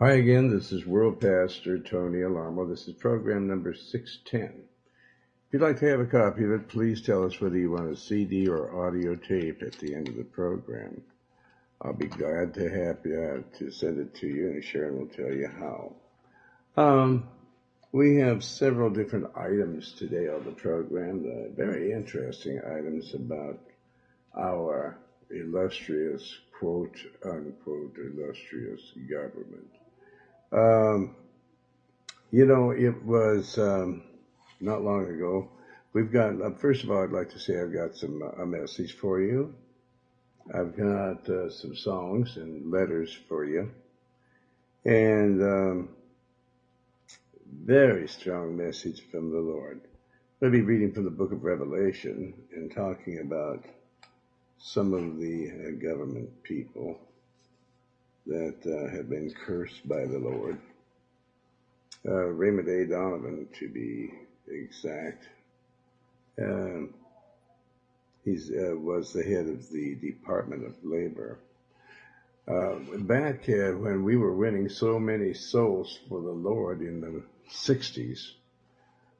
Hi again, this is World Pastor Tony Alamo. This is program number 610. If you'd like to have a copy of it, please tell us whether you want a CD or audio tape at the end of the program. I'll be glad to have you uh, to send it to you, and Sharon will tell you how. Um, we have several different items today on the program, uh, very interesting items about our illustrious, quote unquote, illustrious government. Um, you know, it was um, not long ago. We've got, uh, first of all, I'd like to say I've got some uh, a message for you. I've got uh, some songs and letters for you. And um, very strong message from the Lord. I'll be reading from the book of Revelation and talking about some of the uh, government people that uh, have been cursed by the Lord. Uh, Raymond A. Donovan, to be exact, um, he uh, was the head of the Department of Labor. Uh, back uh, when we were winning so many souls for the Lord in the 60s,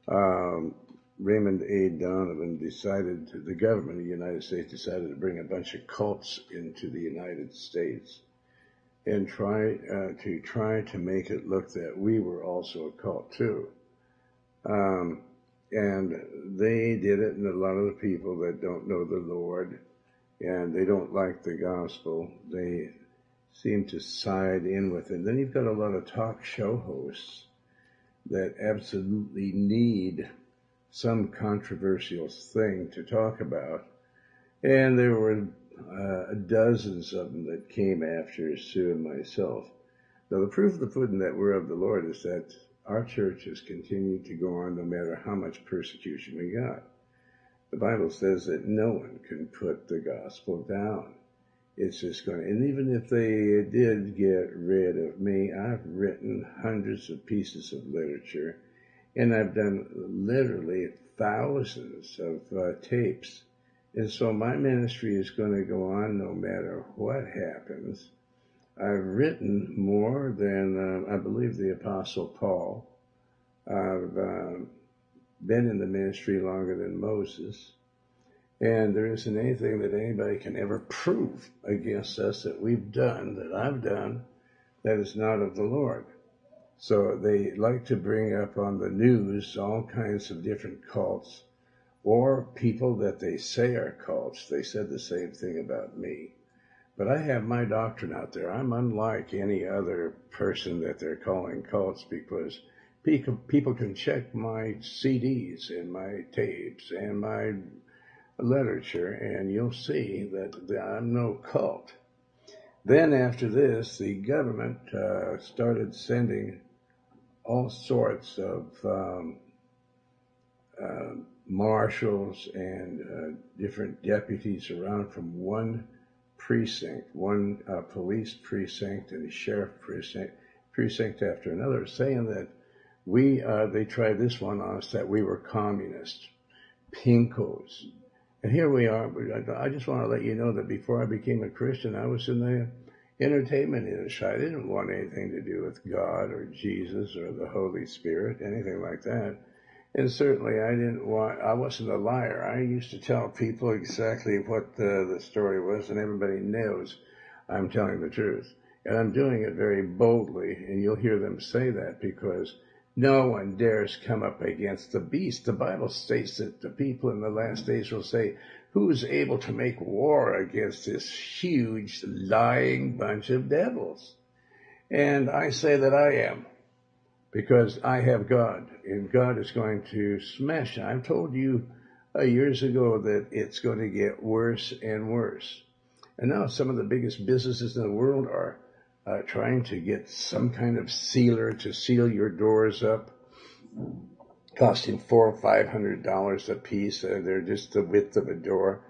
um, Raymond A. Donovan decided, the government of the United States decided to bring a bunch of cults into the United States and try uh, to try to make it look that we were also a cult too. Um, and they did it, and a lot of the people that don't know the Lord and they don't like the gospel, they seem to side in with it. And Then you've got a lot of talk show hosts that absolutely need some controversial thing to talk about. And there were uh, dozens of them that came after Sue and myself. Now, the proof of the pudding that we're of the Lord is that our church has continued to go on no matter how much persecution we got. The Bible says that no one can put the gospel down. It's just going to, and even if they did get rid of me, I've written hundreds of pieces of literature and I've done literally thousands of uh, tapes. And so my ministry is going to go on no matter what happens. I've written more than, uh, I believe, the Apostle Paul. I've uh, been in the ministry longer than Moses. And there isn't anything that anybody can ever prove against us that we've done, that I've done, that is not of the Lord. So they like to bring up on the news all kinds of different cults or people that they say are cults. They said the same thing about me. But I have my doctrine out there. I'm unlike any other person that they're calling cults because people, can check my CDs and my tapes and my literature, and you'll see that I'm no cult. Then, after this, the government uh, started sending all sorts of um, uh, marshals and uh, different deputies around from one precinct, one uh, police precinct and a sheriff precinct, precinct after another, saying that we, uh, they tried this one on us, that we were communists, pinkos, and here we are. I just want to let you know that before I became a Christian, I was in the entertainment industry. I didn't want anything to do with God or Jesus or the Holy Spirit, anything like that. And certainly I didn't want, I wasn't a liar. I used to tell people exactly what the, the story was, and everybody knows I'm telling the truth. And I'm doing it very boldly, and you'll hear them say that because no one dares come up against the beast. The Bible states that the people in the last days will say, Who's able to make war against this huge, lying bunch of devils? And I say that I am, because I have God, and God is going to smash. I've told you uh, years ago that it's going to get worse and worse. And now some of the biggest businesses in the world are uh, trying to get some kind of sealer to seal your doors up, costing four or five hundred dollars a piece. They're just the width of a door,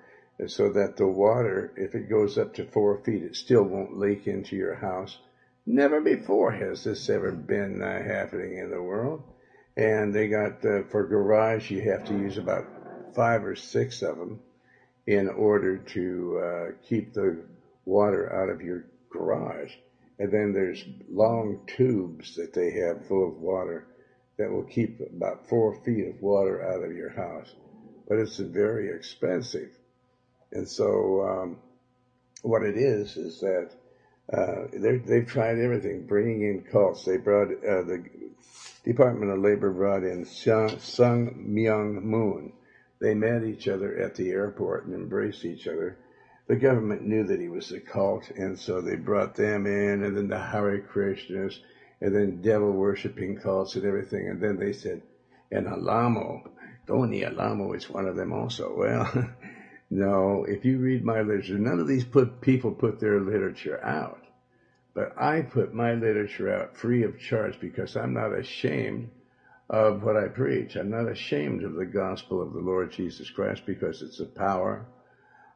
so that the water, if it goes up to four feet, it still won't leak into your house. Never before has this ever been uh, happening in the world. And they got uh, for garage, you have to use about five or six of them in order to uh, keep the water out of your garage and then there's long tubes that they have full of water that will keep about four feet of water out of your house. But it's very expensive. And so um, what it is is that uh, they've tried everything, bringing in cults. They brought uh, the Department of Labor brought in Sung, Sun Myung Moon. They met each other at the airport and embraced each other. The government knew that he was a cult, and so they brought them in, and then the Hare Krishnas, and then devil worshipping cults and everything. And then they said, and Alamo, Tony Alamo is one of them also. Well, no, if you read my literature, none of these put, people put their literature out. But I put my literature out free of charge because I'm not ashamed of what I preach. I'm not ashamed of the gospel of the Lord Jesus Christ because it's a power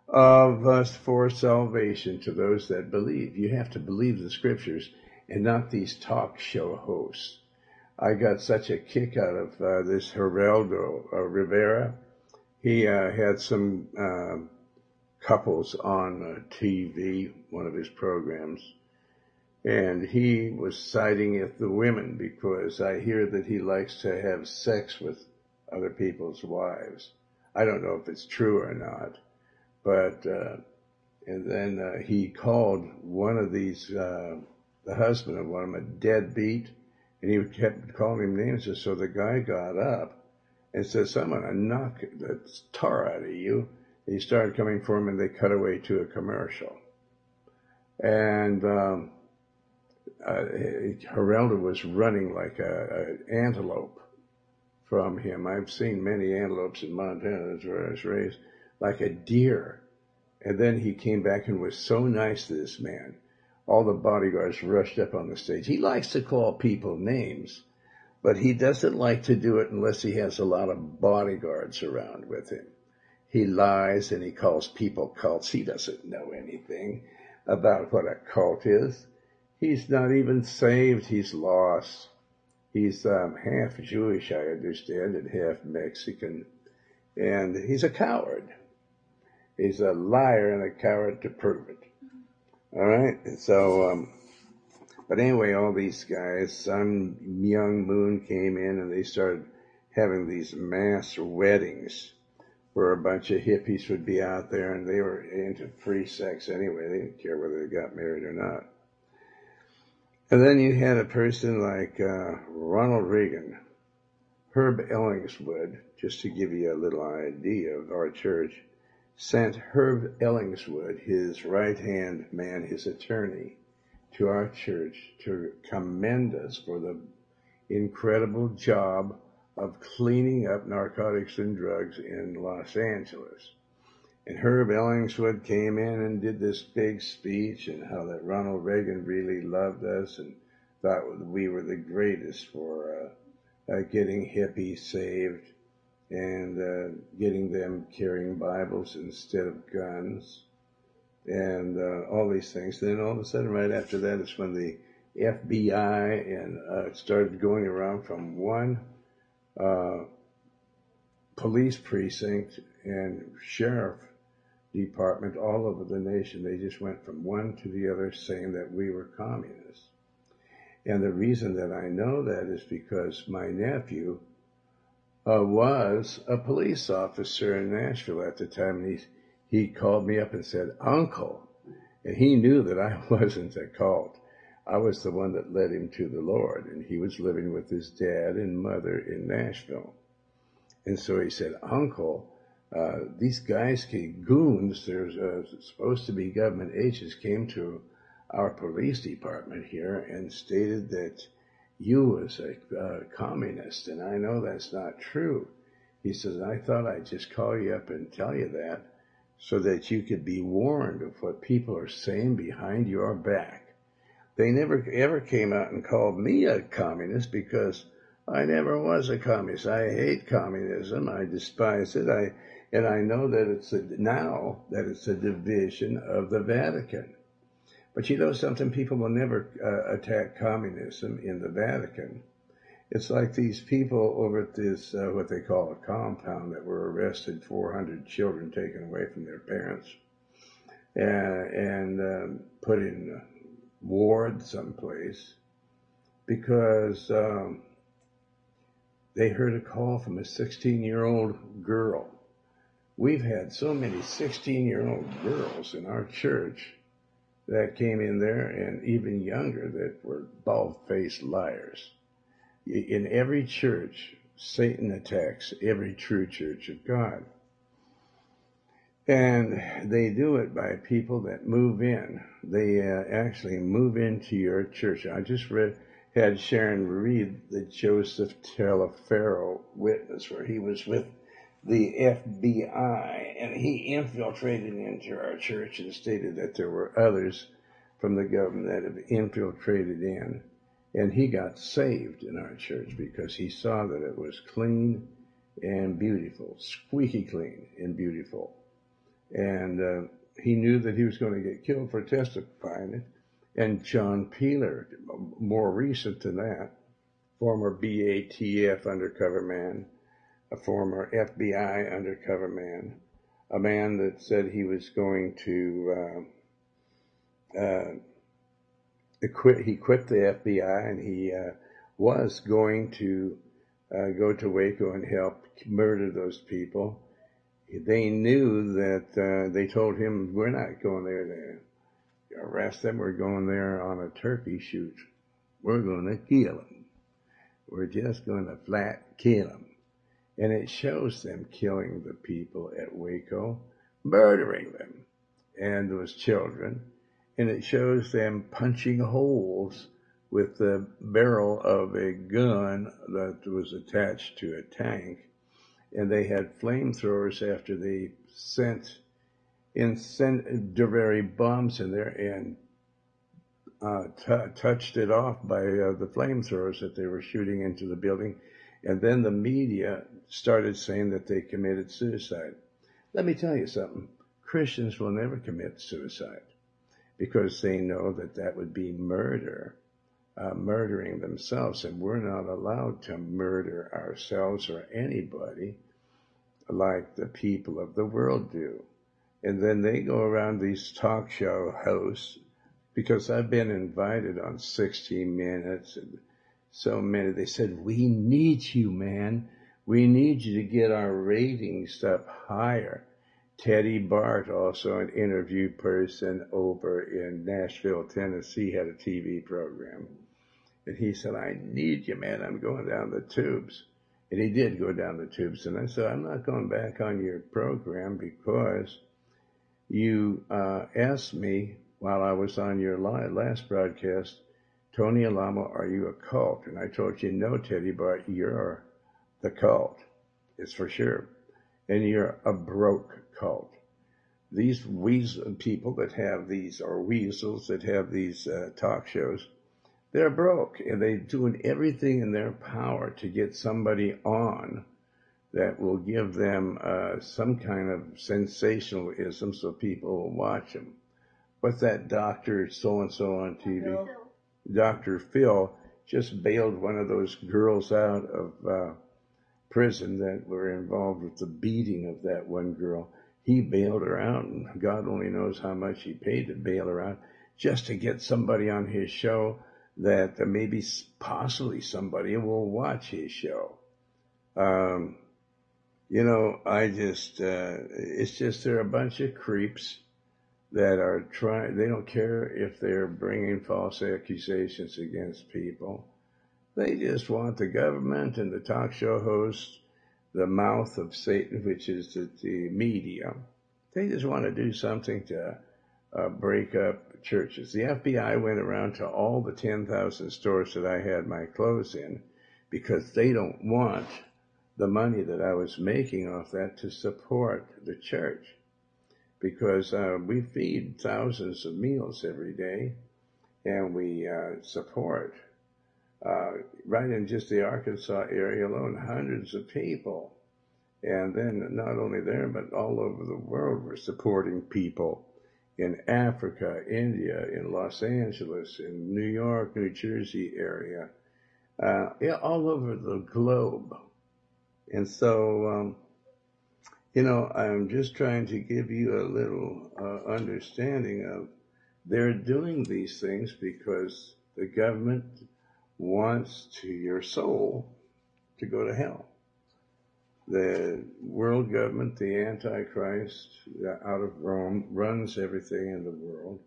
of us for salvation to those that believe. You have to believe the scriptures and not these talk show hosts. I got such a kick out of uh, this Geraldo uh, Rivera. He uh, had some um, couples on uh, TV, one of his programs, and he was siding with the women because I hear that he likes to have sex with other people's wives. I don't know if it's true or not, but uh, and then uh, he called one of these uh, the husband of one of them a deadbeat, and he kept calling him names. And so the guy got up and said, "I'm gonna knock the tar out of you." He started coming for him, and they cut away to a commercial. And um, uh, Geraldo was running like an antelope from him. I've seen many antelopes in Montana, where I was raised, like a deer. And then he came back and was so nice to this man all the bodyguards rushed up on the stage. He likes to call people names, but he doesn't like to do it unless he has a lot of bodyguards around with him. He lies and he calls people cults. He doesn't know anything about what a cult is. He's not even saved. He's lost. He's um, half Jewish, I understand, and half Mexican. And he's a coward. He's a liar and a coward to prove it. All right. So, um, but anyway, all these guys, Sun Myung, Moon came in and they started having these mass weddings where a bunch of hippies would be out there and they were into free sex anyway. They didn't care whether they got married or not. And then you had a person like uh, Ronald Reagan, Herb Ellingswood, just to give you a little idea of our church sent Herb Ellingswood, his right hand man, his attorney, to our church to commend us for the incredible job of cleaning up narcotics and drugs in Los Angeles. And Herb Ellingswood came in and did this big speech and how that Ronald Reagan really loved us and thought we were the greatest for uh, uh, getting hippies saved and uh, getting them carrying Bibles instead of guns and uh, all these things. Then all of a sudden, right after that, is when the FBI and uh, started going around from one uh, police precinct and sheriff department all over the nation. They just went from one to the other saying that we were communists. And the reason that I know that is because my nephew uh, was a police officer in Nashville at the time. And he, he called me up and said, Uncle. And he knew that I wasn't a cult. I was the one that led him to the Lord. And he was living with his dad and mother in Nashville. And so he said, Uncle, uh, these guys came, goons, there's uh, supposed to be government agents, came to our police department here and stated that you was a uh, communist, and I know that's not true. He says, I thought I'd just call you up and tell you that so that you could be warned of what people are saying behind your back. They never ever came out and called me a communist because I never was a communist. I hate communism. I despise it. I, and I know that it's a, now that it's a division of the Vatican. But you know something? People will never uh, attack communism in the Vatican. It's like these people over at this, uh, what they call a compound that were arrested, 400 children taken away from their parents and, and um, put in ward someplace because um, they heard a call from a 16 year old girl. We've had so many 16 year old girls in our church that came in there and even younger that were bald faced liars. In every church, Satan attacks every true church of God. And they do it by people that move in. They uh, actually move into your church. I just read, had Sharon read the Joseph Taliaferro witness where he was with the FBI and he infiltrated into our church and stated that there were others from the government that have infiltrated in. And he got saved in our church because he saw that it was clean and beautiful, squeaky clean and beautiful and uh, he knew that he was going to get killed for testifying it. And John Peeler, more recent than that, former BATF undercover man, a former FBI undercover man, a man that said he was going to uh, uh, quit. He quit the FBI and he uh, was going to uh, go to Waco and help murder those people they knew that uh, they told him, we're not going there to arrest them. We're going there on a turkey shoot. We're going to kill them. We're just going to flat kill them. And it shows them killing the people at Waco, murdering them and those children. And it shows them punching holes with the barrel of a gun that was attached to a tank and they had flamethrowers after they sent incendiary bombs in there and uh, t- touched it off by uh, the flamethrowers that they were shooting into the building. And then the media started saying that they committed suicide. Let me tell you something. Christians will never commit suicide because they know that that would be murder, uh, murdering themselves. And we're not allowed to murder ourselves or anybody like the people of the world do. And then they go around these talk show hosts because I've been invited on 60 Minutes and so many. They said, We need you, man. We need you to get our ratings up higher. Teddy Bart, also an interview person over in Nashville, Tennessee, had a TV program. And he said, I need you, man. I'm going down the tubes. And he did go down the tubes. And I said, I'm not going back on your program because you uh, asked me while I was on your last broadcast, Tony Alamo, are you a cult? And I told you, no, Teddy, but you're the cult. It's for sure. And you're a broke cult. These weasel people that have these, or weasels that have these uh, talk shows, they're broke and they're doing everything in their power to get somebody on that will give them uh, some kind of sensationalism so people will watch them. What's that doctor so and so on TV? Phil. Dr. Phil just bailed one of those girls out of uh, prison that were involved with the beating of that one girl. He bailed her out, and God only knows how much he paid to bail her out just to get somebody on his show that maybe possibly somebody will watch his show. Um, you know, I just, uh, it's just they're a bunch of creeps that are trying, they don't care if they're bringing false accusations against people. They just want the government and the talk show hosts, the mouth of Satan, which is the, the media. They just want to do something to uh, break up churches. The FBI went around to all the 10,000 stores that I had my clothes in because they don't want the money that I was making off that to support the church. Because uh, we feed thousands of meals every day and we uh, support, uh, right in just the Arkansas area alone, hundreds of people. And then not only there, but all over the world, we're supporting people in Africa, India, in Los Angeles, in New York, New Jersey area, uh, yeah, all over the globe. And so, um, you know, I'm just trying to give you a little uh, understanding of they're doing these things because the government wants to your soul to go to hell. The world government, the Antichrist out of Rome, runs everything in the world.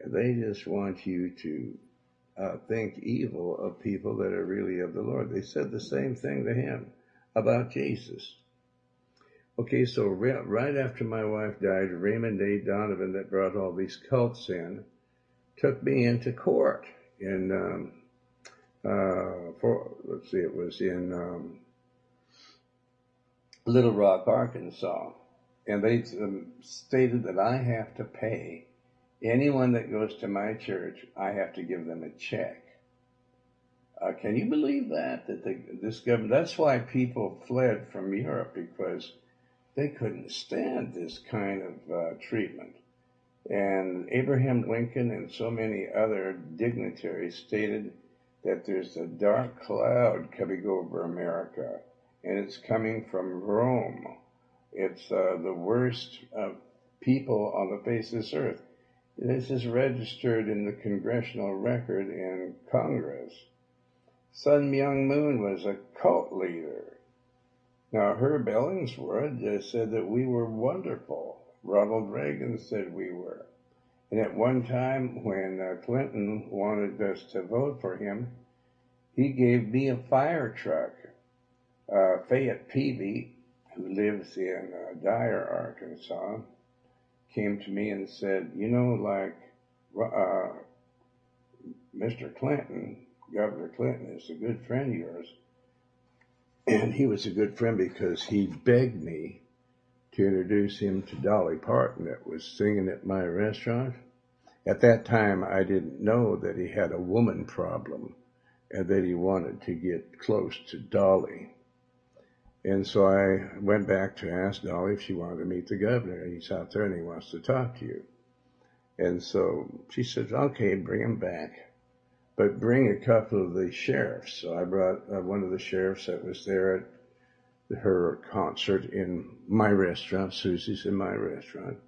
And they just want you to uh, think evil of people that are really of the Lord. They said the same thing to him about Jesus. Okay, so right after my wife died, Raymond A. Donovan, that brought all these cults in, took me into court in, um, uh, for, let's see, it was in um, Little Rock, Arkansas. And they um, stated that I have to pay anyone that goes to my church, I have to give them a check. Uh, can you believe that? That the, this government, that's why people fled from Europe because they couldn't stand this kind of uh, treatment. And Abraham Lincoln and so many other dignitaries stated that there's a dark cloud coming over America, and it's coming from Rome. It's uh, the worst people on the face of this earth. This is registered in the congressional record in Congress. Sun Myung Moon was a cult leader. Now, Herb Ellingsworth said that we were wonderful. Ronald Reagan said we were. And at one time, when uh, Clinton wanted us to vote for him, he gave me a fire truck. Uh, Fayette Peavy, who lives in uh, Dyer, Arkansas, came to me and said, you know, like uh, Mr. Clinton, Governor Clinton is a good friend of yours. And he was a good friend because he begged me to introduce him to Dolly Parton that was singing at my restaurant. At that time, I didn't know that he had a woman problem and that he wanted to get close to Dolly. And so I went back to ask Dolly if she wanted to meet the governor. He's out there and he wants to talk to you. And so she said, okay, bring him back, but bring a couple of the sheriffs. So I brought uh, one of the sheriffs that was there at her concert in my restaurant, Susie's in my restaurant.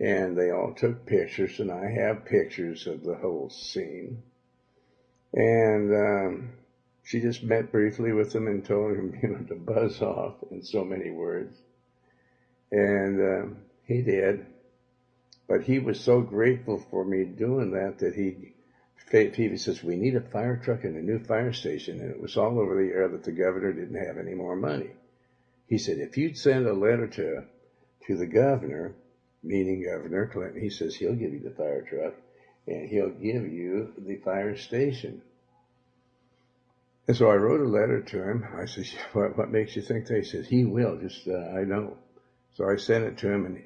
And they all took pictures and I have pictures of the whole scene. And, um, she just met briefly with him and told him, you know, to buzz off in so many words. And um, he did. But he was so grateful for me doing that that he, Phoebe says, we need a fire truck and a new fire station. And it was all over the air that the governor didn't have any more money. He said, if you'd send a letter to, to the governor, meaning Governor Clinton, he says he'll give you the fire truck and he'll give you the fire station. And so I wrote a letter to him. I said, what, what makes you think that? He said, he will, just, uh, I know. So I sent it to him and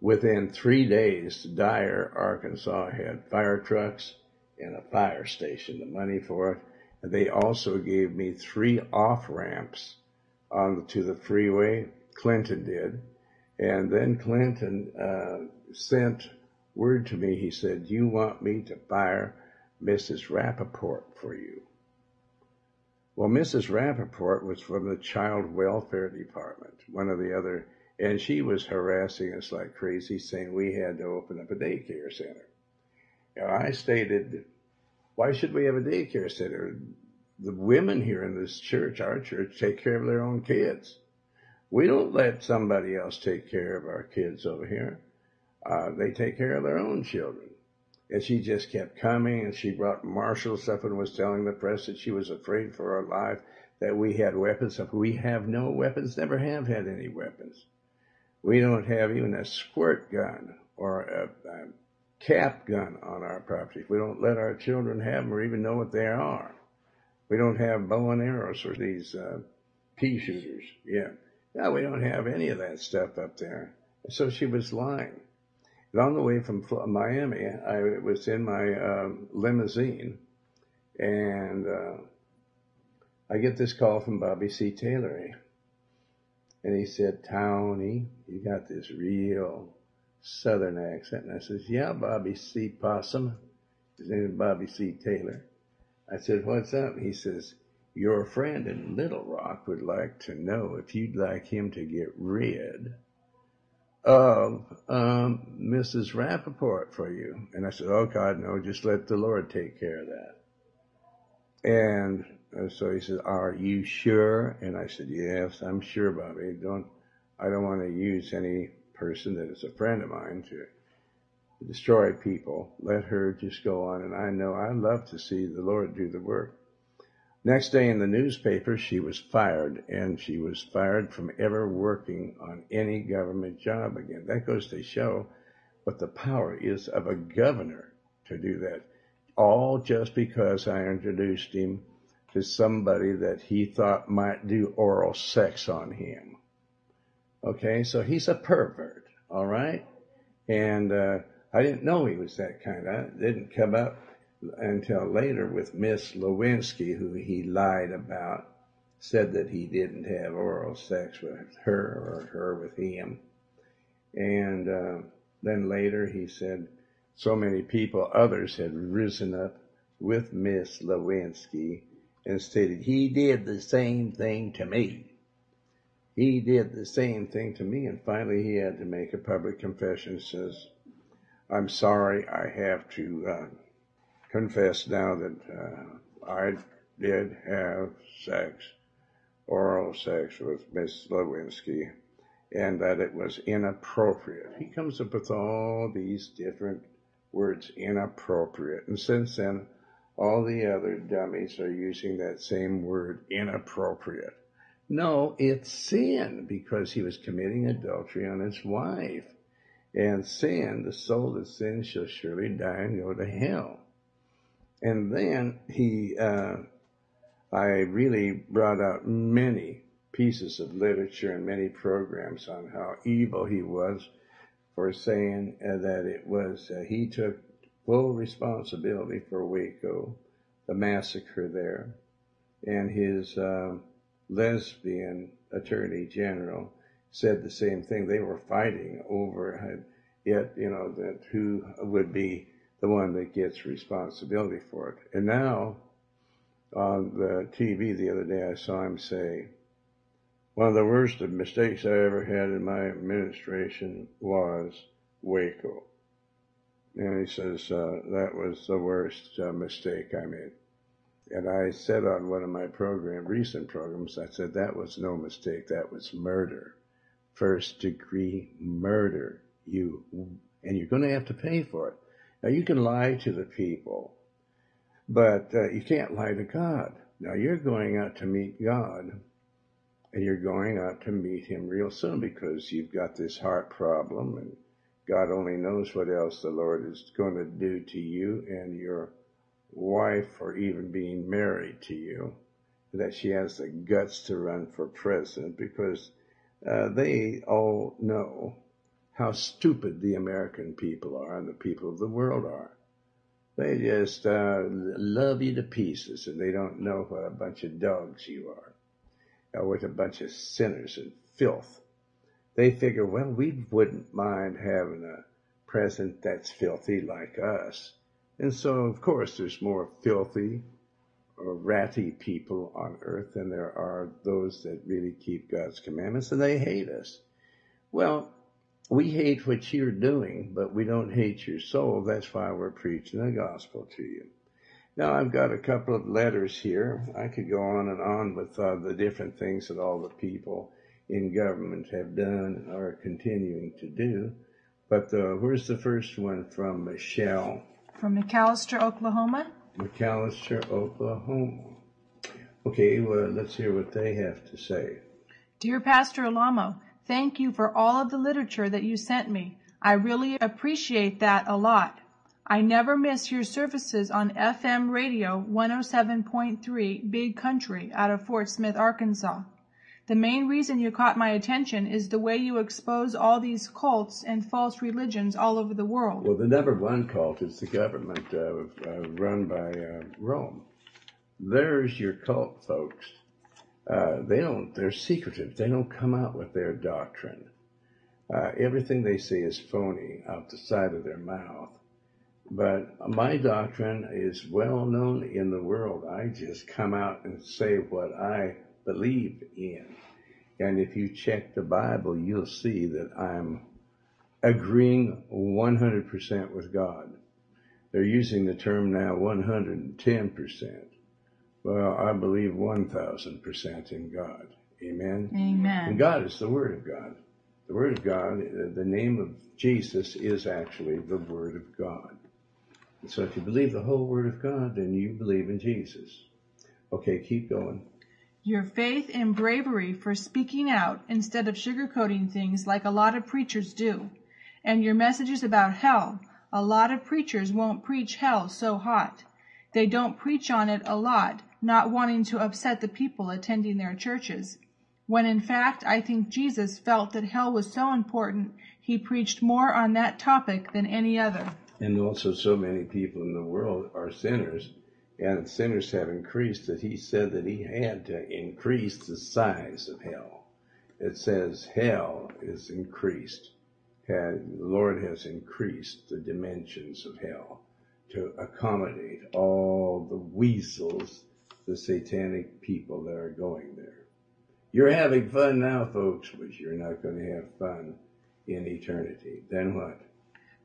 within three days, Dyer, Arkansas had fire trucks and a fire station, the money for it. And they also gave me three off ramps on to the freeway. Clinton did. And then Clinton, uh, sent word to me. He said, you want me to fire Mrs. Rappaport for you? Well, Mrs. Rappaport was from the Child Welfare Department, one of the other, and she was harassing us like crazy, saying we had to open up a daycare center. Now, I stated, why should we have a daycare center? The women here in this church, our church, take care of their own kids. We don't let somebody else take care of our kids over here. Uh, they take care of their own children. And she just kept coming and she brought marshals stuff and was telling the press that she was afraid for her life, that we had weapons. We have no weapons, never have had any weapons. We don't have even a squirt gun or a, a cap gun on our property. We don't let our children have them or even know what they are. We don't have bow and arrows or these uh, pea shooters. Yeah. No, we don't have any of that stuff up there. So she was lying. And on the way from Miami, I was in my uh, limousine, and uh, I get this call from Bobby C. Taylor. And he said, Tony, you got this real southern accent. And I says, yeah, Bobby C. Possum. His name is Bobby C. Taylor. I said, what's up? He says, your friend in Little Rock would like to know if you'd like him to get rid of um, Mrs. Rappaport for you. And I said, oh God, no, just let the Lord take care of that. And uh, so he said, are you sure? And I said, yes, I'm sure, Bobby. Don't, I don't want to use any person that is a friend of mine to destroy people. Let her just go on. And I know I love to see the Lord do the work. Next day in the newspaper, she was fired, and she was fired from ever working on any government job again. That goes to show what the power is of a governor to do that. All just because I introduced him to somebody that he thought might do oral sex on him. Okay, so he's a pervert, all right? And uh, I didn't know he was that kind. I didn't come up until later with Miss Lewinsky, who he lied about, said that he didn't have oral sex with her or her with him. And uh, then later he said so many people, others had risen up with Miss Lewinsky and stated, he did the same thing to me. He did the same thing to me. And finally he had to make a public confession, says, I'm sorry, I have to uh, confess now that uh, I did have sex, oral sex with Miss Lewinsky, and that it was inappropriate. He comes up with all these different words, inappropriate. And since then, all the other dummies are using that same word, inappropriate. No, it's sin because he was committing adultery on his wife. And sin, the soul that sins shall surely die and go to hell. And then he, uh, I really brought out many pieces of literature and many programs on how evil he was for saying uh, that it was, uh, he took full responsibility for Waco, the massacre there, and his uh, lesbian attorney general said the same thing. They were fighting over it, you know, that who would be the one that gets responsibility for it. And now, on the TV the other day, I saw him say, one of the worst of mistakes I ever had in my administration was Waco. And he says, uh, that was the worst uh, mistake I made. And I said on one of my program, recent programs, I said, that was no mistake. That was murder. First degree murder. You, and you're going to have to pay for it. Now you can lie to the people, but uh, you can't lie to God. Now you're going out to meet God, and you're going out to meet Him real soon because you've got this heart problem, and God only knows what else the Lord is going to do to you and your wife, or even being married to you. That she has the guts to run for president because uh, they all know how stupid the American people are and the people of the world are. They just uh, love you to pieces and they don't know what a bunch of dogs you are, or what a bunch of sinners and filth. They figure, well, we wouldn't mind having a president that's filthy like us. And so, of course, there's more filthy or ratty people on earth than there are those that really keep God's commandments, and they hate us. Well, we hate what you're doing, but we don't hate your soul. That's why we're preaching the gospel to you. Now I've got a couple of letters here. I could go on and on with uh, the different things that all the people in government have done or are continuing to do. But uh, where's the first one from Michelle? From McAlester, Oklahoma. McAlester, Oklahoma. Okay, well, let's hear what they have to say. Dear Pastor Alamo, Thank you for all of the literature that you sent me. I really appreciate that a lot. I never miss your services on FM radio 107.3 Big Country out of Fort Smith, Arkansas. The main reason you caught my attention is the way you expose all these cults and false religions all over the world. Well, the number one cult is the government uh, uh, run by uh, Rome. There's your cult, folks. Uh, they don't, they're secretive. They don't come out with their doctrine. Uh, everything they say is phony out the side of their mouth. But my doctrine is well known in the world. I just come out and say what I believe in. And if you check the Bible, you'll see that I'm agreeing 100% with God. They're using the term now 110%. Well, I believe 1000% in God. Amen. Amen. And God is the Word of God. The Word of God, uh, the name of Jesus is actually the Word of God. And so if you believe the whole Word of God, then you believe in Jesus. Okay, keep going. Your faith and bravery for speaking out instead of sugarcoating things like a lot of preachers do. And your messages about hell. A lot of preachers won't preach hell so hot. They don't preach on it a lot, not wanting to upset the people attending their churches when in fact I think Jesus felt that hell was so important he preached more on that topic than any other. And also, so many people in the world are sinners, and sinners have increased that he said that he had to increase the size of hell. It says hell is increased. the Lord has increased the dimensions of hell to accommodate all the weasels, the satanic people that are going there. You're having fun now, folks, but you're not going to have fun in eternity. Then what?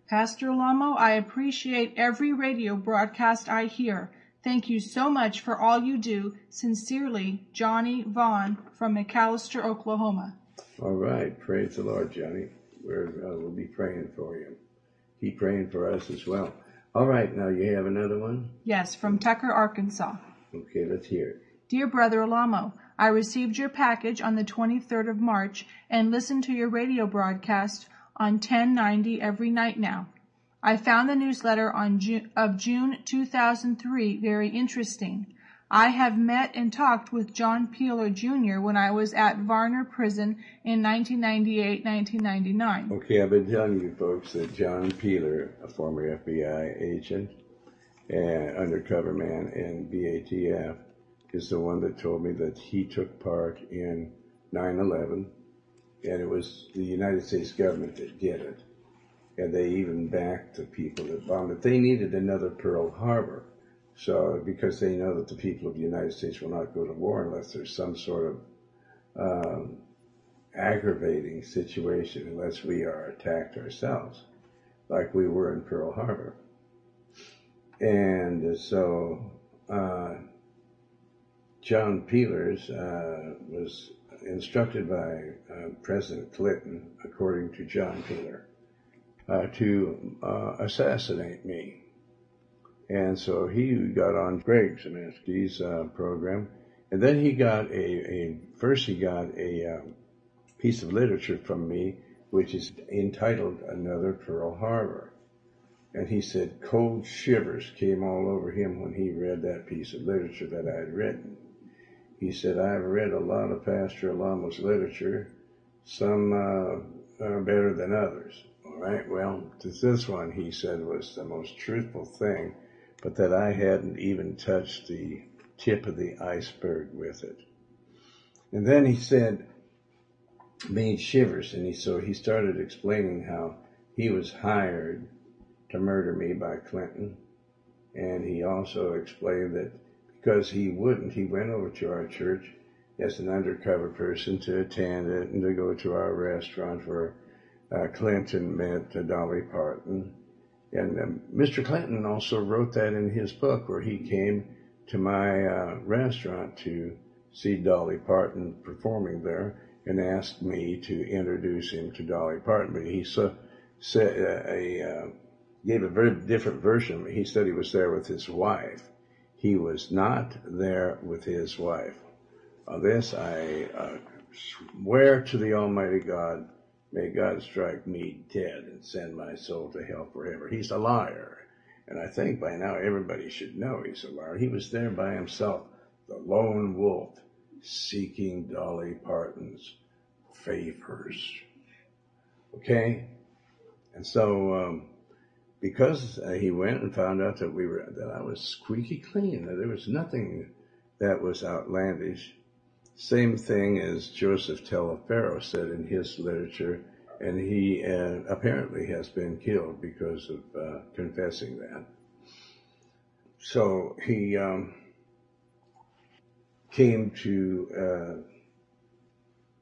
Pastor Alamo, I appreciate every radio broadcast I hear. Thank you so much for all you do. Sincerely, Johnny Vaughn from McAlester, Oklahoma. All right. Praise the Lord, Johnny. We're, uh, we'll be praying for you. Keep praying for us as well. All right. Now you have another one? Yes, from Tucker, Arkansas. Okay, let's hear it. Dear Brother Alamo, I received your package on the 23rd of March and listen to your radio broadcast on 1090 every night now. I found the newsletter on June, of June 2003 very interesting. I have met and talked with John Peeler Jr. when I was at Varner Prison in 1998-1999. Okay, I've been telling you folks that John Peeler, a former FBI agent and undercover man in BATF, is the one that told me that he took part in 9/11, and it was the United States government that did it, and they even backed the people that bombed it. They needed another Pearl Harbor, so because they know that the people of the United States will not go to war unless there's some sort of um, aggravating situation, unless we are attacked ourselves, like we were in Pearl Harbor. And so uh, John Peelers uh, was instructed by uh, President Clinton, according to John Peeler, uh, to uh, assassinate me. And so he got on Greg Szymanski's uh, program, and then he got a, a first he got a um, piece of literature from me, which is entitled Another Pearl Harbor. And he said cold shivers came all over him when he read that piece of literature that I had written. He said, I've read a lot of Pastor Alamo's literature. Some uh, are better than others. Right. Well, this one, he said, was the most truthful thing, but that I hadn't even touched the tip of the iceberg with it. And then he said, made shivers. And he, so he started explaining how he was hired to murder me by Clinton. And he also explained that because he wouldn't. He went over to our church as an undercover person to attend it and to go to our restaurant where uh, Clinton met uh, Dolly Parton. And um, Mr. Clinton also wrote that in his book where he came to my uh, restaurant to see Dolly Parton performing there and asked me to introduce him to Dolly Parton. But he said, uh, a, uh, gave a very different version. He said he was there with his wife he was not there with his wife. On this I uh, swear to the Almighty God, may God strike me dead and send my soul to hell forever. He's a liar. And I think by now everybody should know he's a liar. He was there by himself, the lone wolf, seeking Dolly Parton's favors. Okay? And so, um, because uh, he went and found out that we were that I was squeaky clean, that there was nothing that was outlandish. Same thing as Joseph Taliaferro said in his literature, and he uh, apparently has been killed because of uh, confessing that. So he um, came to uh,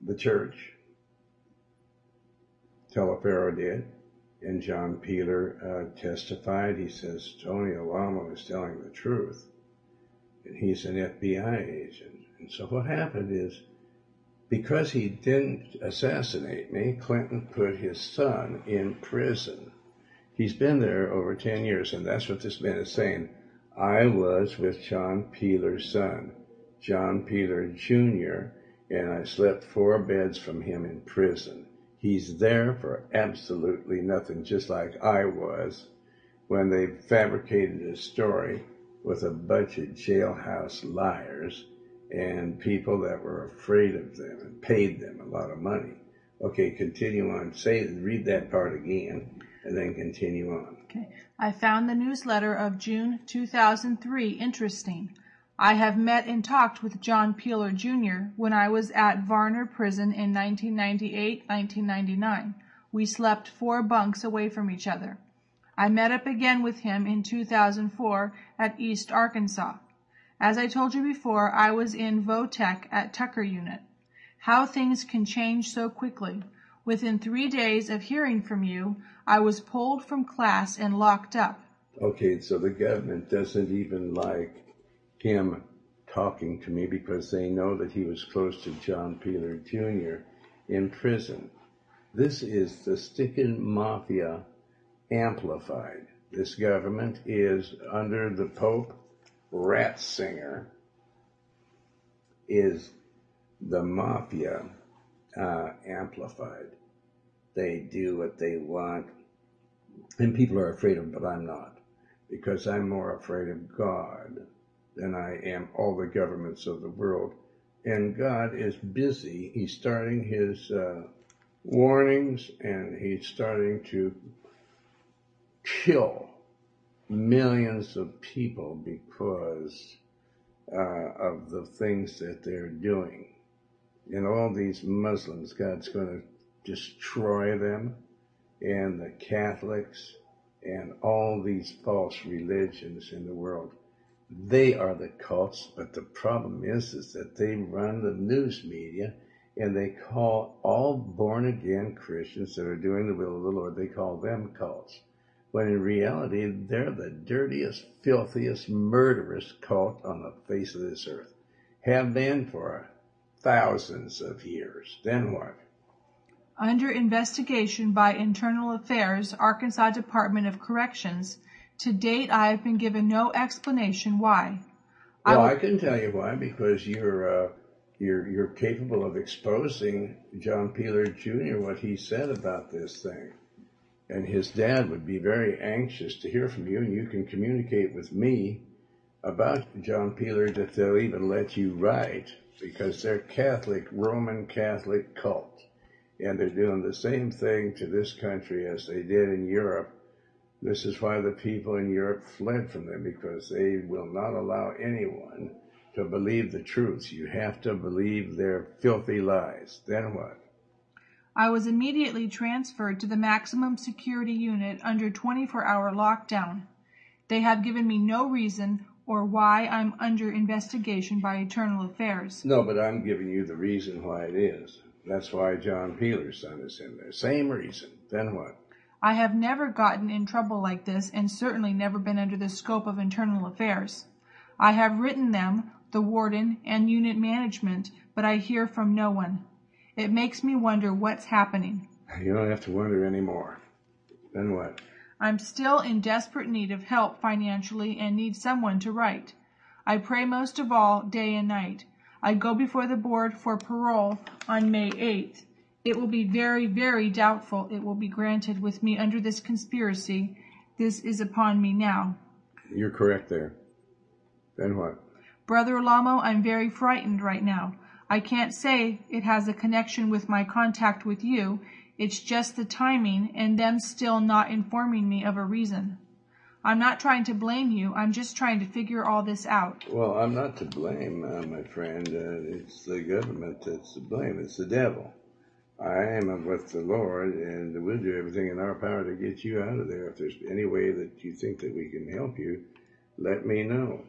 the church. Taliaferro did And John Peeler uh, testified. He says Tony Alamo is telling the truth, and he's an FBI agent. So what happened is, because he didn't assassinate me, Clinton put his son in prison. He's been there over 10 years, and that's what this man is saying. I was with John Peeler's son, John Peeler Jr., and I slept four beds from him in prison. He's there for absolutely nothing, just like I was when they fabricated a story with a bunch of jailhouse liars and people that were afraid of them and paid them a lot of money. Okay, continue on. Say, read that part again, and then continue on. Okay. I found the newsletter of June 2003 interesting. I have met and talked with John Peeler Jr. when I was at Varner Prison in 1998-1999. We slept four bunks away from each other. I met up again with him in 2004 at East Arkansas. As I told you before, I was in Votech at Tucker Unit. How things can change so quickly. Within three days of hearing from you, I was pulled from class and locked up. Okay, so the government doesn't even like him talking to me because they know that he was close to John Peeler Jr. in prison. This is the sticking mafia amplified. This government is under the Pope Ratzinger is the mafia uh, amplified. They do what they want, and people are afraid of, them, but I'm not, because I'm more afraid of God than I am all the governments of the world. And God is busy. He's starting his uh, warnings, and he's starting to kill millions of people because uh, of the things that they're doing. And all these Muslims, God's going to destroy them, and the Catholics, and all these false religions in the world. They are the cults, but the problem is, is that they run the news media and they call all born again Christians that are doing the will of the Lord, they call them cults when in reality they're the dirtiest, filthiest, murderous cult on the face of this earth. Have been for thousands of years. Then what? Under investigation by Internal Affairs, Arkansas Department of Corrections, to date I have been given no explanation why. Well, I, I can tell you why, because you're uh, you're you're capable of exposing John Peeler Jr. what he said about this thing and his dad would be very anxious to hear from you, and you can communicate with me about John Peeler that they'll even let you write because they're Catholic, Roman Catholic cult. And they're doing the same thing to this country as they did in Europe. This is why the people in Europe fled from them because they will not allow anyone to believe the truth. You have to believe their filthy lies. Then what? I was immediately transferred to the maximum security unit under 24-hour lockdown. They have given me no reason or why I'm under investigation by Internal Affairs. No, but I'm giving you the reason why it is. That's why John Peeler's son is in there. Same reason. Then what? I have never gotten in trouble like this and certainly never been under the scope of Internal Affairs. I have written them, the warden, and unit management, but I hear from no one. It makes me wonder what's happening. You don't have to wonder anymore. Then what? I'm still in desperate need of help financially and need someone to write. I pray most of all day and night. I go before the board for parole on May 8th. It will be very, very doubtful it will be granted with me under this conspiracy. This is upon me now. You're correct there. Then what? Brother Alamo, I'm very frightened right now. I can't say it has a connection with my contact with you. It's just the timing and them still not informing me of a reason. I'm not trying to blame you. I'm just trying to figure all this out. Well, I'm not to blame, uh, my friend. Uh, it's the government that's to blame. It's the devil. I am with the Lord, and we'll do everything in our power to get you out of there. If there's any way that you think that we can help you, let me know.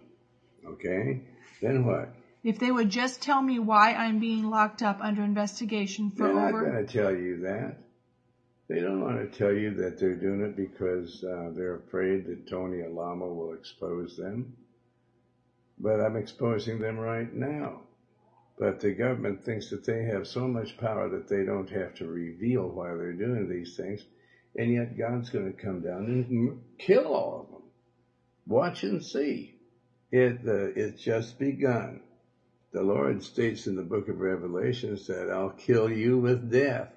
Okay? Then what? If they would just tell me why I'm being locked up under investigation for over- They're not going to tell you that. They don't want to tell you that they're doing it because uh, they're afraid that Tony Alamo will expose them. But I'm exposing them right now. But the government thinks that they have so much power that they don't have to reveal why they're doing these things. And yet God's going to come down and kill all of them. Watch and see. It, uh, it's just begun. The Lord states in the book of Revelations that I'll kill you with death.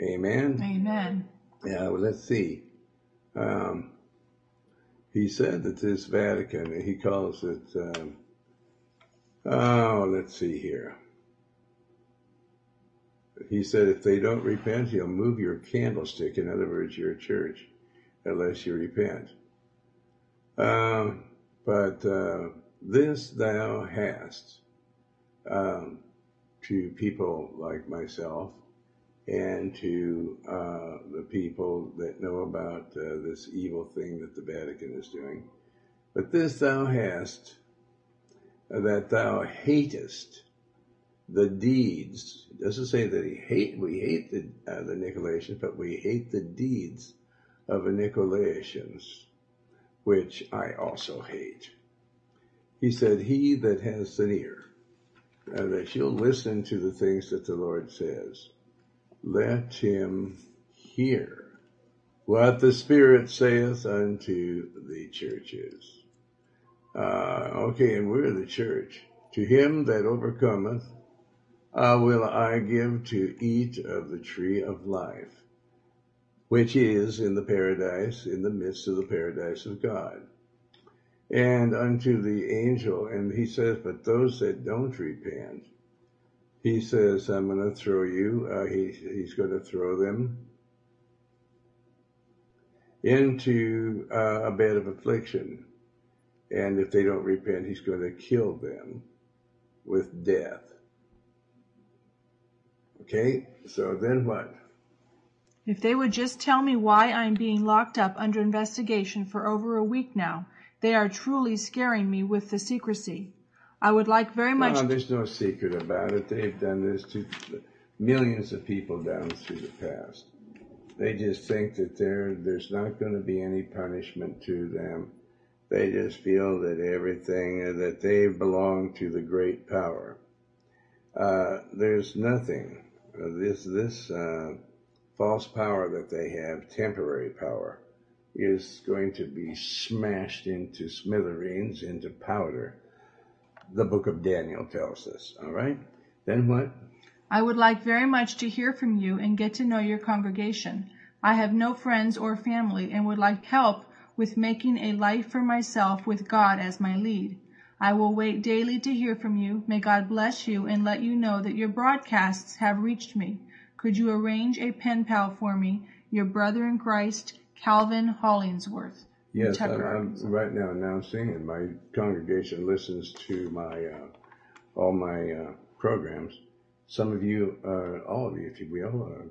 Amen. Amen. Yeah, well, let's see. Um, he said that this Vatican, he calls it, um, oh, let's see here. He said if they don't repent, he'll move your candlestick, in other words, your church, unless you repent. Uh, but uh, this thou hast um, to people like myself and to uh, the people that know about uh, this evil thing that the Vatican is doing. But this thou hast, that thou hatest the deeds. It doesn't say that he hate. We hate the uh, the Nicolaitans, but we hate the deeds of the Nicolaitans, which I also hate. He said, "He that has an ear, uh, that you'll listen to the things that the Lord says." let him hear what the Spirit saith unto the churches. Uh, okay, and we're the church. To him that overcometh, uh, will I give to eat of the tree of life, which is in the paradise, in the midst of the paradise of God. And unto the angel, and he says, but those that don't repent, he says, I'm going to throw you, uh, he, he's going to throw them into uh, a bed of affliction. And if they don't repent, he's going to kill them with death. Okay, so then what? If they would just tell me why I'm being locked up under investigation for over a week now, they are truly scaring me with the secrecy. I would like very much. No, there's no secret about it. They've done this to millions of people down through the past. They just think that there there's not going to be any punishment to them. They just feel that everything that they belong to the great power. Uh, there's nothing. This this uh, false power that they have, temporary power, is going to be smashed into smithereens, into powder the book of Daniel tells us. All right? Then what? I would like very much to hear from you and get to know your congregation. I have no friends or family and would like help with making a life for myself with God as my lead. I will wait daily to hear from you. May God bless you and let you know that your broadcasts have reached me. Could you arrange a pen pal for me? Your brother in Christ, Calvin Hollingsworth. Yes, I'm, I'm, right now announcing, and my congregation listens to my uh, all my uh, programs. Some of you, uh, all of you, if you will, uh,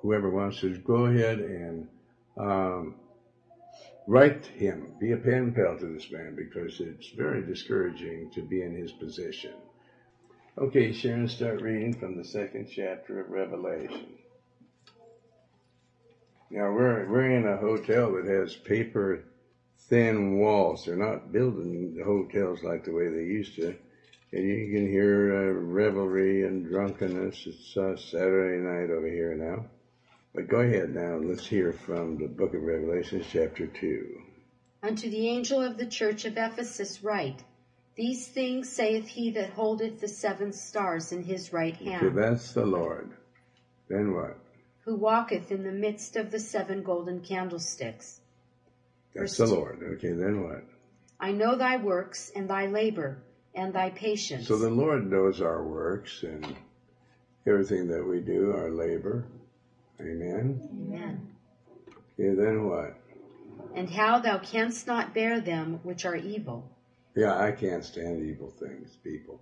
whoever wants to, go ahead and um, write him, be a pen pal to this man, because it's very discouraging to be in his position. Okay, Sharon, start reading from the second chapter of Revelation. Now we're we're in a hotel that has paper thin walls. They're not building hotels like the way they used to. And you can hear uh, revelry and drunkenness. It's uh, Saturday night over here now. But go ahead now. Let's hear from the book of Revelation, chapter 2. Unto the angel of the church of Ephesus write, These things saith he that holdeth the seven stars in his right hand. Okay, that's the Lord. Then what? Who walketh in the midst of the seven golden candlesticks. That's the Lord. Okay, then what? I know thy works and thy labor and thy patience. So the Lord knows our works and everything that we do, our labor. Amen. Amen. Okay, then what? And how thou canst not bear them which are evil. Yeah, I can't stand evil things, people.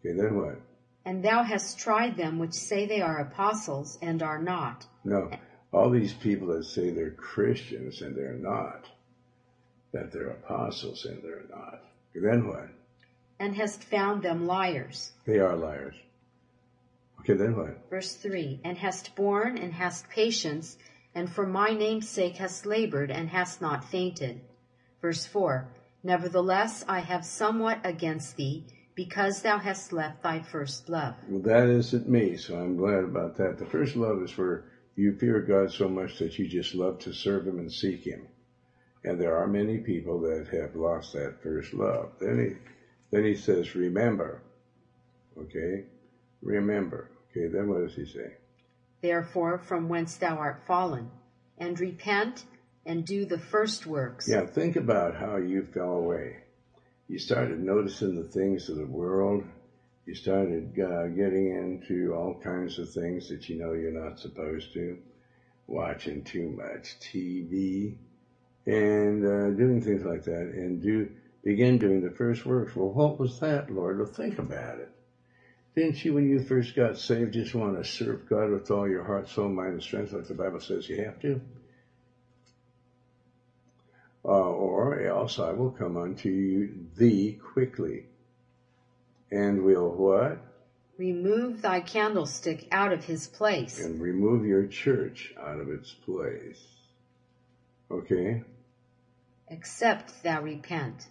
Okay, then what? And thou hast tried them which say they are apostles and are not. No all these people that say they're Christians and they're not, that they're apostles and they're not. Then what? And hast found them liars. They are liars. Okay, then what? Verse 3 And hast borne and hast patience, and for my name's sake hast labored and hast not fainted. Verse 4 Nevertheless, I have somewhat against thee, because thou hast left thy first love. Well, that isn't me, so I'm glad about that. The first love is where you fear God so much that you just love to serve Him and seek Him. And there are many people that have lost that first love. Then he, then he says, remember. Okay? Remember. Okay, then what does he say? Therefore, from whence thou art fallen, and repent and do the first works. Yeah, think about how you fell away. You started noticing the things of the world. You started uh, getting into all kinds of things that you know you're not supposed to. Watching too much TV and uh, doing things like that, and do begin doing the first works. Well, what was that, Lord? Well, think about it. Didn't you, when you first got saved, just want to serve God with all your heart, soul, mind, and strength, like the Bible says you have to? Uh, or else I will come unto you thee quickly, and will what? Remove thy candlestick out of his place. And remove your church out of its place. Okay? Except thou repent.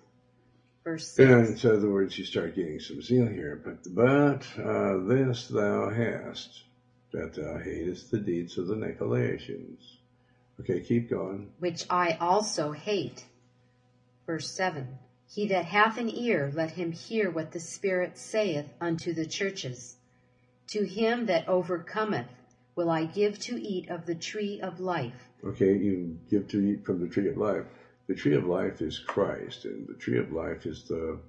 Verse 6. In other words, you start getting some zeal here. But, but uh, this thou hast, that thou hatest the deeds of the Nicolaitans. Okay, keep going. Which I also hate. Verse 7. He that hath an ear, let him hear what the Spirit saith unto the churches. To him that overcometh will I give to eat of the tree of life. Okay, you give to eat from the tree of life. The tree of life is Christ, and the tree of life is the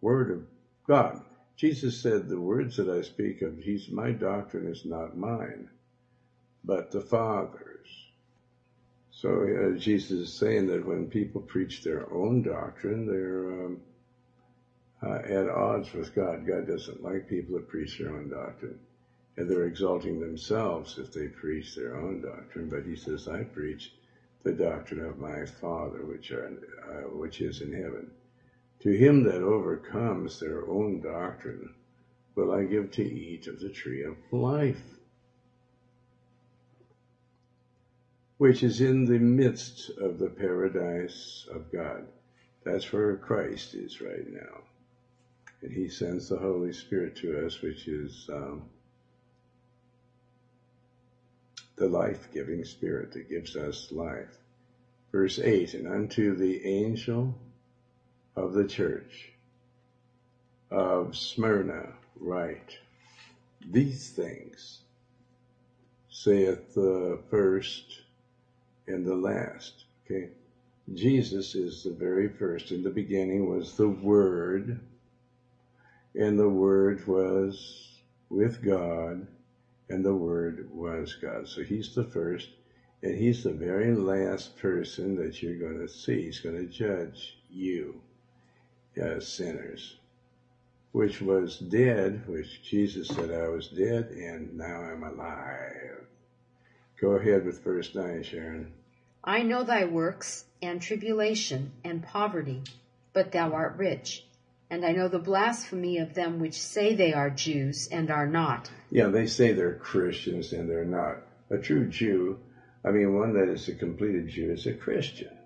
Word of God. Jesus said, The words that I speak of, he's, my doctrine is not mine, but the Father's. So uh, Jesus is saying that when people preach their own doctrine, they're um, uh, at odds with God. God doesn't like people that preach their own doctrine. And they're exalting themselves if they preach their own doctrine. But he says, I preach the doctrine of my Father, which, are, uh, which is in heaven. To him that overcomes their own doctrine will I give to eat of the tree of life, which is in the midst of the paradise of God. That's where Christ is right now. And he sends the Holy Spirit to us, which is um, the life giving Spirit that gives us life. Verse 8 And unto the angel of the church of Smyrna write, These things saith the first and the last. Okay? Jesus is the very first. In the beginning was the Word, and the Word was with God, and the Word was God. So he's the first, and he's the very last person that you're going to see. He's going to judge you as sinners, which was dead, which Jesus said, I was dead, and now I'm alive. Go ahead with verse 9, Sharon. I know thy works, and tribulation, and poverty, but thou art rich. And I know the blasphemy of them which say they are Jews, and are not. Yeah, they say they're Christians, and they're not. A true Jew, I mean, one that is a completed Jew, is a Christian.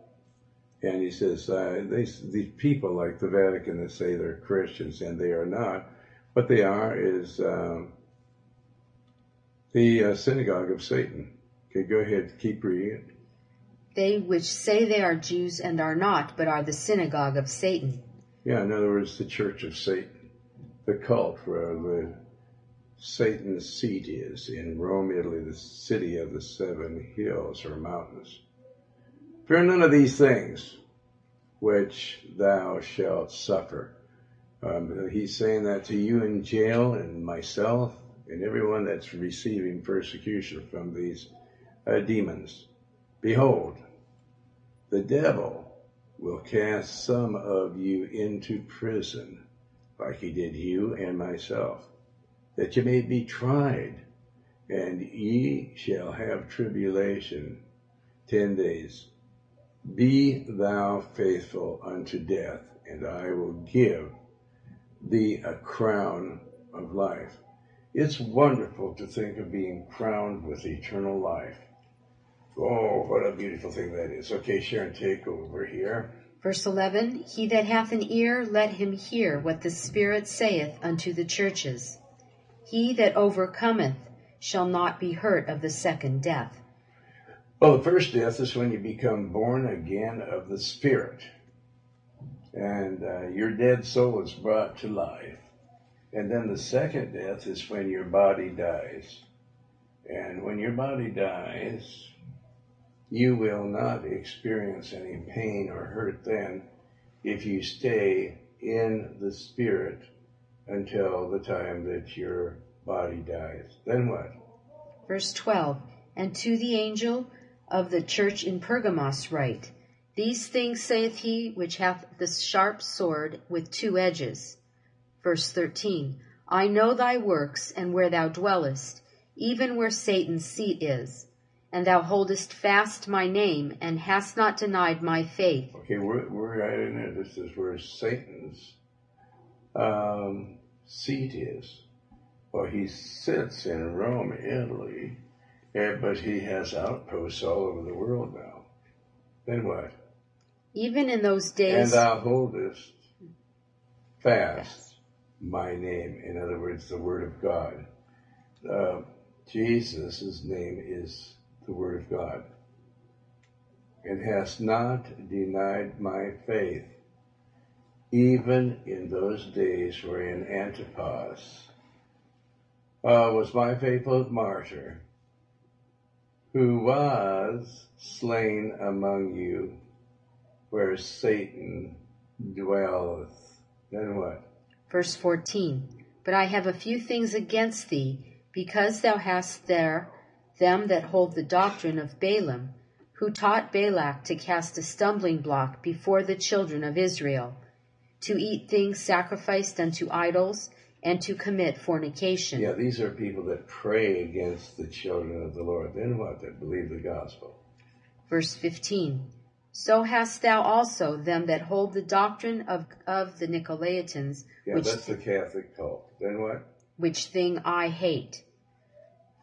And he says, uh, they, these people like the Vatican that say they're Christians, and they are not. What they are is um, the uh, synagogue of Satan. Okay, go ahead, keep reading. They which say they are Jews and are not, but are the synagogue of Satan. Yeah, in other words, the church of Satan, the cult where the Satan's seat is in Rome, Italy, the city of the seven hills or mountains. Fear none of these things which thou shalt suffer. Um, he's saying that to you in jail and myself and everyone that's receiving persecution from these uh, demons. Behold, the devil will cast some of you into prison, like he did you and myself, that you may be tried, and ye shall have tribulation ten days. Be thou faithful unto death, and I will give thee a crown of life. It's wonderful to think of being crowned with eternal life. Oh, what a beautiful thing that is. Okay, Sharon, take over here. Verse 11 He that hath an ear, let him hear what the Spirit saith unto the churches. He that overcometh shall not be hurt of the second death. Well, the first death is when you become born again of the Spirit, and uh, your dead soul is brought to life. And then the second death is when your body dies. And when your body dies, you will not experience any pain or hurt then if you stay in the Spirit until the time that your body dies. Then what? Verse 12 And to the angel of the church in Pergamos write, These things saith he which hath the sharp sword with two edges. Verse 13 I know thy works, and where thou dwellest, even where Satan's seat is. And thou holdest fast my name, and hast not denied my faith. Okay, we're, we're right in there. This is where Satan's um, seat is. Well, he sits in Rome, Italy, eh, but he has outposts all over the world now. Then what? Even in those days. And thou holdest fast my name. In other words, the Word of God. Uh, Jesus' name is the Word of God. And hast not denied my faith, even in those days wherein Antipas uh, was my faithful martyr, who was slain among you, where Satan dwelleth. Then what? verse 14 But I have a few things against thee, because thou hast there them that hold the doctrine of Balaam, who taught Balak to cast a stumbling block before the children of Israel, to eat things sacrificed unto idols, and to commit fornication. Yeah, these are people that pray against the children of the Lord. Then what? That believe the gospel. Verse 15 So hast thou also them that hold the doctrine of, of the Nicolaitans, Yeah, which, that's the Catholic cult. Then what? which thing I hate.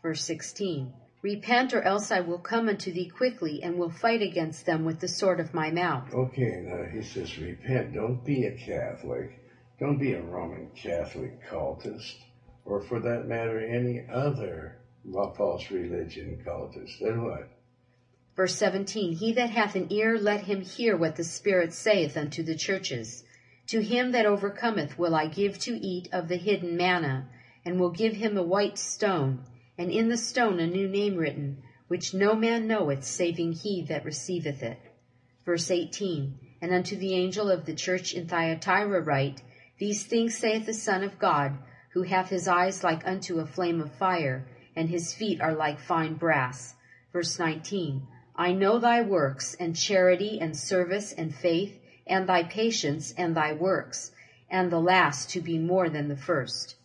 Verse 16 Repent, or else I will come unto thee quickly, and will fight against them with the sword of my mouth. Okay, now he says, repent. Don't be a Catholic. Don't be a Roman Catholic cultist, or for that matter, any other false religion cultist. Then what? Verse 17 He that hath an ear, let him hear what the Spirit saith unto the churches. To him that overcometh will I give to eat of the hidden manna, and will give him a white stone, and in the stone a new name written, which no man knoweth saving he that receiveth it. Verse 18 And unto the angel of the church in Thyatira write, These things saith the Son of God, who hath his eyes like unto a flame of fire, and his feet are like fine brass. Verse 19 I know thy works, and charity, and service, and faith, and thy patience, and thy works, and the last to be more than the first.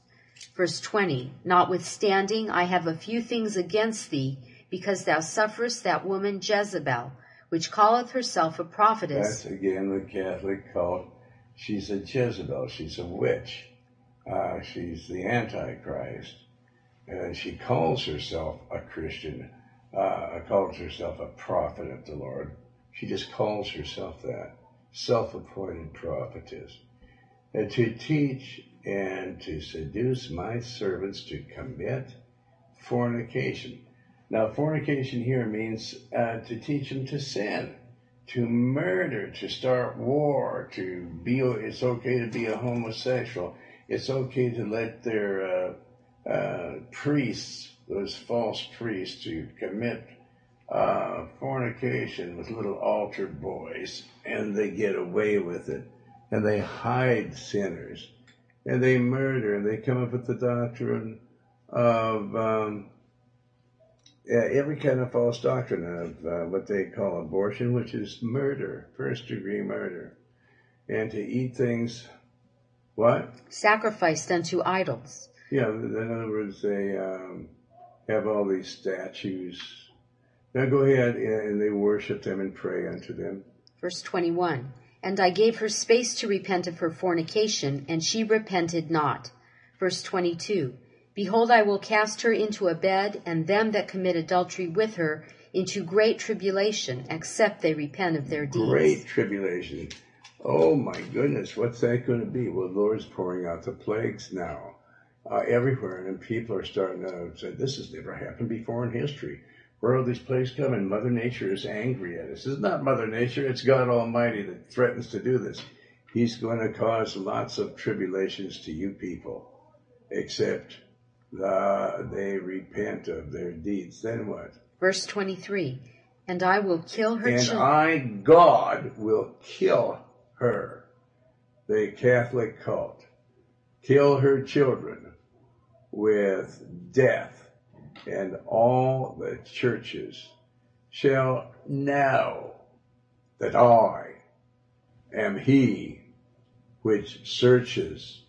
Verse 20 Notwithstanding, I have a few things against thee, because thou sufferest that woman Jezebel, which calleth herself a prophetess. That's again the Catholic cult. She's a Jezebel. She's a witch. Uh, she's the Antichrist. And she calls herself a Christian. Uh, calls herself a prophet of the Lord. She just calls herself that. Self-appointed prophetess. And to teach and to seduce my servants to commit fornication. Now, fornication here means uh, to teach them to sin, to murder, to start war, to be. It's okay to be a homosexual. It's okay to let their uh, uh, priests, those false priests, to commit uh, fornication with little altar boys, and they get away with it, and they hide sinners, and they murder, and they come up with the doctrine of. Um, every kind of false doctrine of uh, what they call abortion, which is murder, first degree murder, and to eat things, what? Sacrificed unto idols. Yeah, in other words, they um, have all these statues. Now go ahead and they worship them and pray unto them. Verse 21 And I gave her space to repent of her fornication, and she repented not. Verse 22 Behold, I will cast her into a bed, and them that commit adultery with her into great tribulation, except they repent of their deeds. Great tribulation. Oh my goodness, what's that going to be? Well, the Lord's pouring out the plagues now uh, everywhere, and people are starting to say, This has never happened before in history. Where are these plagues coming? Mother Nature is angry at us. It's not Mother Nature, it's God Almighty that threatens to do this. He's going to cause lots of tribulations to you people, except the, they repent of their deeds. Then what? Verse 23 And I will kill her And children. I, God, will kill her, the Catholic cult, kill her children with death, and all the churches shall know that I am he which searches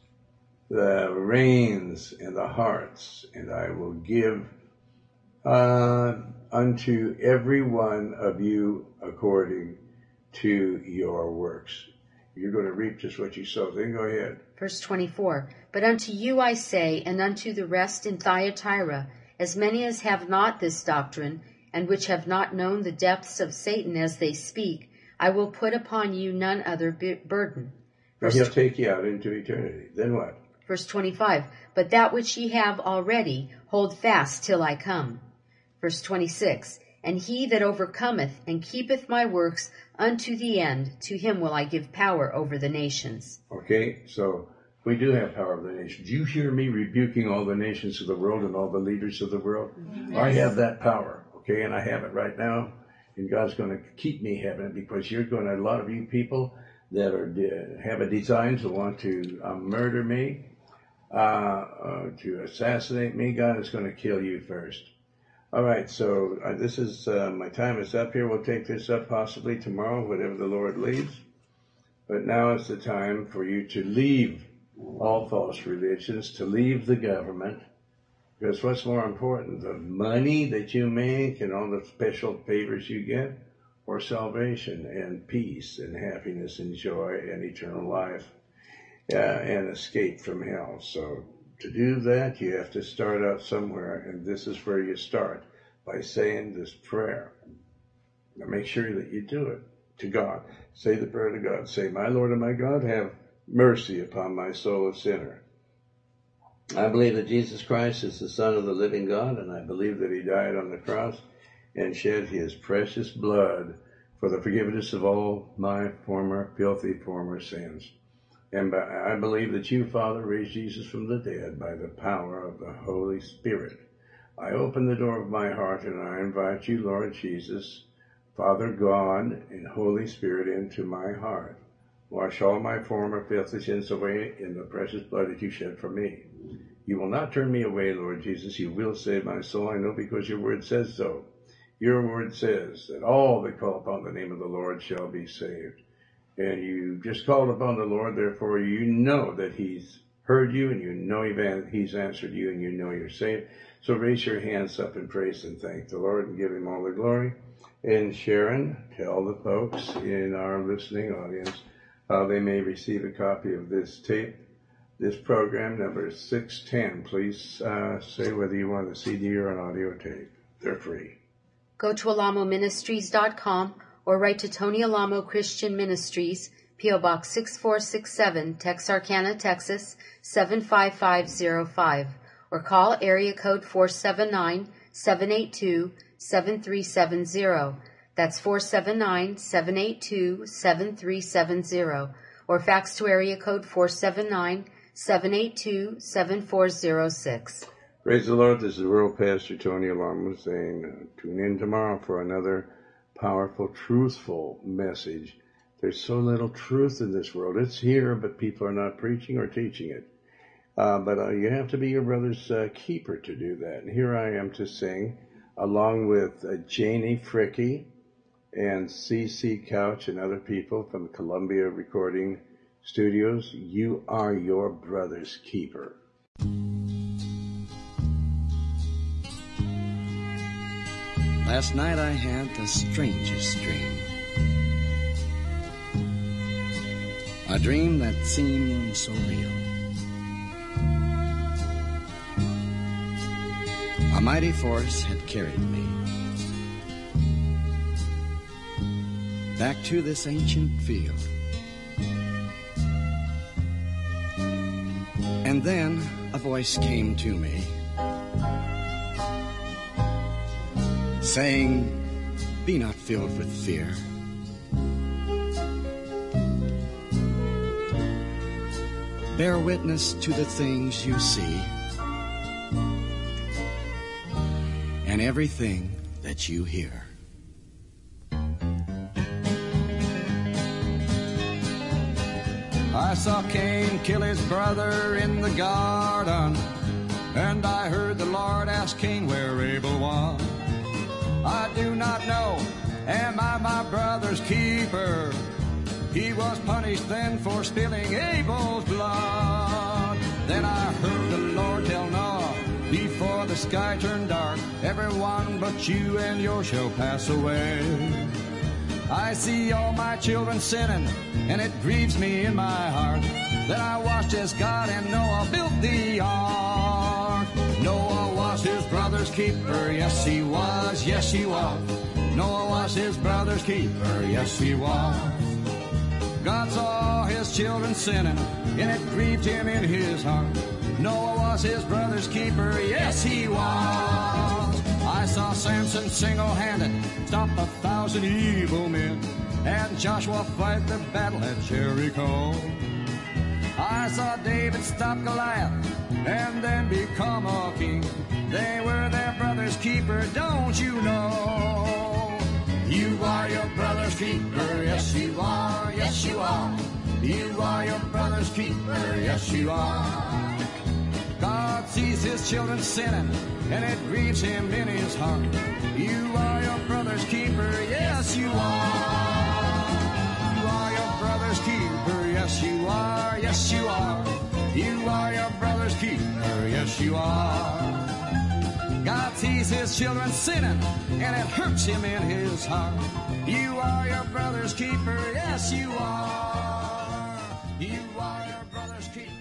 the reins and the hearts, and I will give uh, unto every one of you according to your works. You're going to reap just what you sow. Then go ahead. Verse 24 But unto you I say, and unto the rest in Thyatira, as many as have not this doctrine, and which have not known the depths of Satan as they speak, I will put upon you none other bu- burden. Now he'll take you out into eternity. Then what? Verse 25 But that which ye have already, hold fast till I come. Verse 26 And he that overcometh and keepeth my works unto the end, to him will I give power over the nations. Okay, so we do have power of the nations. Do you hear me rebuking all the nations of the world and all the leaders of the world? I have that power, okay, and I have it right now. And God's going to keep me having it because you're going to, a lot of you people that are have a design to want to uh, murder me, uh, uh, to assassinate me, God is going to kill you first. All right, so uh, this is uh, my time is up here. We'll take this up possibly tomorrow, whatever the Lord leads. But now is the time for you to leave all false religions, to leave the government, because what's more important, the money that you make and all the special favors you get, or salvation and peace and happiness and joy and eternal life uh, and escape from hell. So to do that, you have to start out somewhere, and this is where you start by saying this prayer. Now make sure that you do it to God. Say the prayer to God. Say, My Lord and my God, have mercy upon my soul of sinner. I believe that Jesus Christ is the Son of the living God, and I believe that He died on the cross and shed His precious blood for the forgiveness of all my former filthy former sins. And I believe that you, Father, raised Jesus from the dead by the power of the Holy Spirit. I open the door of my heart and I invite you, Lord Jesus, Father God, and Holy Spirit into my heart. Wash all my former filthy sins away in the precious blood that you shed for me. You will not turn me away, Lord Jesus. You will save my soul. I know because your word says so. Your word says that all that call upon the name of the Lord shall be saved. And you just called upon the Lord, therefore you know that He's heard you and you know He's answered you and you know you're saved. So raise your hands up and praise and thank the Lord and give Him all the glory. And Sharon, tell the folks in our listening audience how they may receive a copy of this tape, this program number 610. Please uh, say whether you want a CD or an audio tape. They're free. Go to alamoministries.com or write to Tony Alamo Christian Ministries, P.O. Box 6467, Texarkana, Texas 75505, or call area code 479 782 7370. That's 479 782 7370, or fax to area code 479 782 7406. Praise the Lord. This is World Pastor Tony Alamo saying, uh, tune in tomorrow for another powerful, truthful message. There's so little truth in this world. It's here, but people are not preaching or teaching it. Uh, but uh, you have to be your brother's uh, keeper to do that. And here I am to sing, along with uh, Janie Fricke and CC Couch and other people from Columbia Recording Studios. You are your brother's keeper. Last night I had the strangest dream. A dream that seemed so real. A mighty force had carried me back to this ancient field. And then a voice came to me saying, Be not filled with fear. Bear witness to the things you see and everything that you hear. I saw Cain kill his brother in the garden, and I heard the Lord ask Cain where Abel was. I do not know, am I my brother's keeper? He was punished then for spilling Abel's blood. Then I heard the Lord tell Noah, before the sky turned dark, everyone but you and yours shall pass away. I see all my children sinning, and it grieves me in my heart. Then I watched as God and Noah built the ark. Noah was his brother's keeper, yes he was, yes he was. Noah was his brother's keeper, yes he was. God saw his children sinning, and it grieved him in his heart. Noah was his brother's keeper, yes he was. I saw Samson single-handed stop a thousand evil men, and Joshua fight the battle at Jericho. I saw David stop Goliath and then become a king. They were their brother's keeper, don't you know? You are your brother's keeper, yes you are, yes you are. You are your brother's keeper, yes you are. God sees his children sinning, and it grieves him in his heart. You are your brother's keeper, yes you are. You are your brother's keeper, yes you are, yes you are. You are your brother's keeper, yes you are. God sees his children sinning, and it hurts him in his heart. You are your brother's keeper, yes you are. You are your brother's keeper.